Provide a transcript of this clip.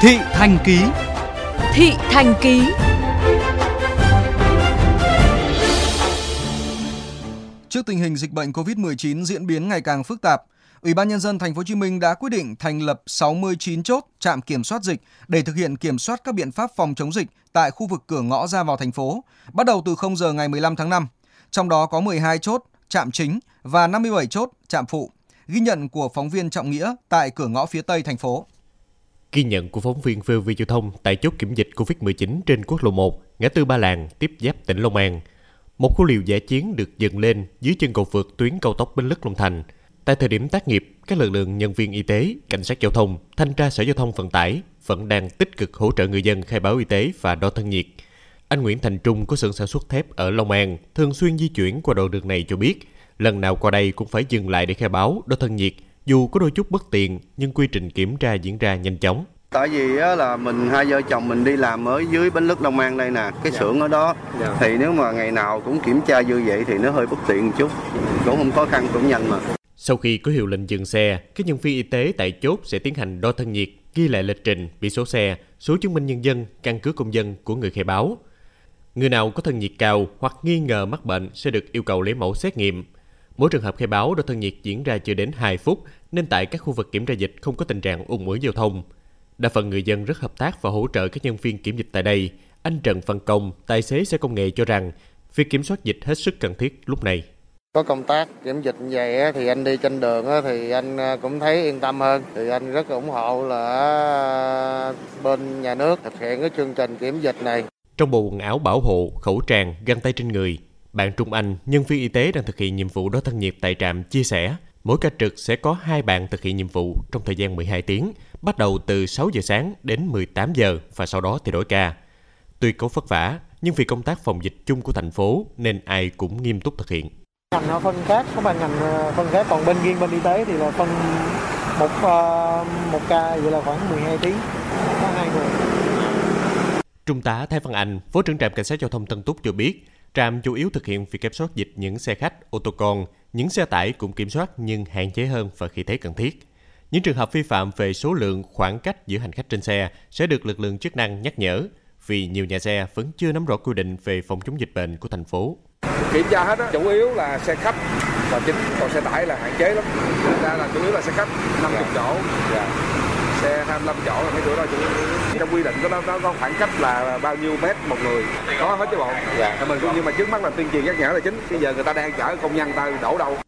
Thị Thành Ký Thị Thành Ký Trước tình hình dịch bệnh COVID-19 diễn biến ngày càng phức tạp, Ủy ban nhân dân thành phố Hồ Chí Minh đã quyết định thành lập 69 chốt trạm kiểm soát dịch để thực hiện kiểm soát các biện pháp phòng chống dịch tại khu vực cửa ngõ ra vào thành phố, bắt đầu từ 0 giờ ngày 15 tháng 5. Trong đó có 12 chốt trạm chính và 57 chốt trạm phụ. Ghi nhận của phóng viên Trọng Nghĩa tại cửa ngõ phía Tây thành phố. Ghi nhận của phóng viên VOV Giao thông tại chốt kiểm dịch COVID-19 trên quốc lộ 1, ngã tư Ba Làng, tiếp giáp tỉnh Long An. Một khu liều giải chiến được dựng lên dưới chân cầu vượt tuyến cao tốc Bến Lức Long Thành. Tại thời điểm tác nghiệp, các lực lượng nhân viên y tế, cảnh sát giao thông, thanh tra sở giao thông vận tải vẫn đang tích cực hỗ trợ người dân khai báo y tế và đo thân nhiệt. Anh Nguyễn Thành Trung có xưởng sản xuất thép ở Long An, thường xuyên di chuyển qua đoạn đường này cho biết, lần nào qua đây cũng phải dừng lại để khai báo, đo thân nhiệt. Dù có đôi chút bất tiện, nhưng quy trình kiểm tra diễn ra nhanh chóng. Tại vì á, là mình hai vợ chồng mình đi làm ở dưới Bến Lức Long An đây nè, cái xưởng ở đó. Thì nếu mà ngày nào cũng kiểm tra như vậy thì nó hơi bất tiện một chút, cũng không khó khăn cũng nhanh mà. Sau khi có hiệu lệnh dừng xe, các nhân viên y tế tại chốt sẽ tiến hành đo thân nhiệt, ghi lại lịch trình, biển số xe, số chứng minh nhân dân, căn cước công dân của người khai báo. Người nào có thân nhiệt cao hoặc nghi ngờ mắc bệnh sẽ được yêu cầu lấy mẫu xét nghiệm. Mỗi trường hợp khai báo đo thân nhiệt diễn ra chưa đến 2 phút, nên tại các khu vực kiểm tra dịch không có tình trạng ùn ứ giao thông. Đa phần người dân rất hợp tác và hỗ trợ các nhân viên kiểm dịch tại đây. Anh Trần Văn Công, tài xế xe công nghệ cho rằng việc kiểm soát dịch hết sức cần thiết lúc này. Có công tác kiểm dịch như vậy thì anh đi trên đường thì anh cũng thấy yên tâm hơn. Thì anh rất ủng hộ là bên nhà nước thực hiện cái chương trình kiểm dịch này. Trong bộ quần áo bảo hộ, khẩu trang, găng tay trên người, bạn Trung Anh, nhân viên y tế đang thực hiện nhiệm vụ đo thân nhiệt tại trạm chia sẻ. Mỗi ca trực sẽ có hai bạn thực hiện nhiệm vụ trong thời gian 12 tiếng, bắt đầu từ 6 giờ sáng đến 18 giờ và sau đó thì đổi ca. Tuy có vất vả, nhưng vì công tác phòng dịch chung của thành phố nên ai cũng nghiêm túc thực hiện. Ngành họ phân khác, có ba ngành phân khác, còn bên riêng bên y tế thì là phân một uh, một ca vậy là khoảng 12 tiếng, có hai người. Trung tá Thái Văn Anh, Phó trưởng trạm cảnh sát giao thông Tân Túc cho biết, trạm chủ yếu thực hiện việc kiểm soát dịch những xe khách, ô tô con, những xe tải cũng kiểm soát nhưng hạn chế hơn và khi thấy cần thiết. Những trường hợp vi phạm về số lượng khoảng cách giữa hành khách trên xe sẽ được lực lượng chức năng nhắc nhở vì nhiều nhà xe vẫn chưa nắm rõ quy định về phòng chống dịch bệnh của thành phố. Kiểm tra hết á, chủ yếu là xe khách và chính, còn xe tải là hạn chế lắm. Thành ra là chủ yếu là xe khách 50 dạ. chỗ. Dạ. Xe 25 chỗ là mấy chỗ đó chủ. Trong quy định của nó, nó có khoảng cách là bao nhiêu mét một người. Có hết chứ bộ. Dạ. Mình cũng nhưng mà trước mắt là tuyên truyền nhắc nhở là chính. Bây giờ người ta đang chở công nhân ta đổ đâu.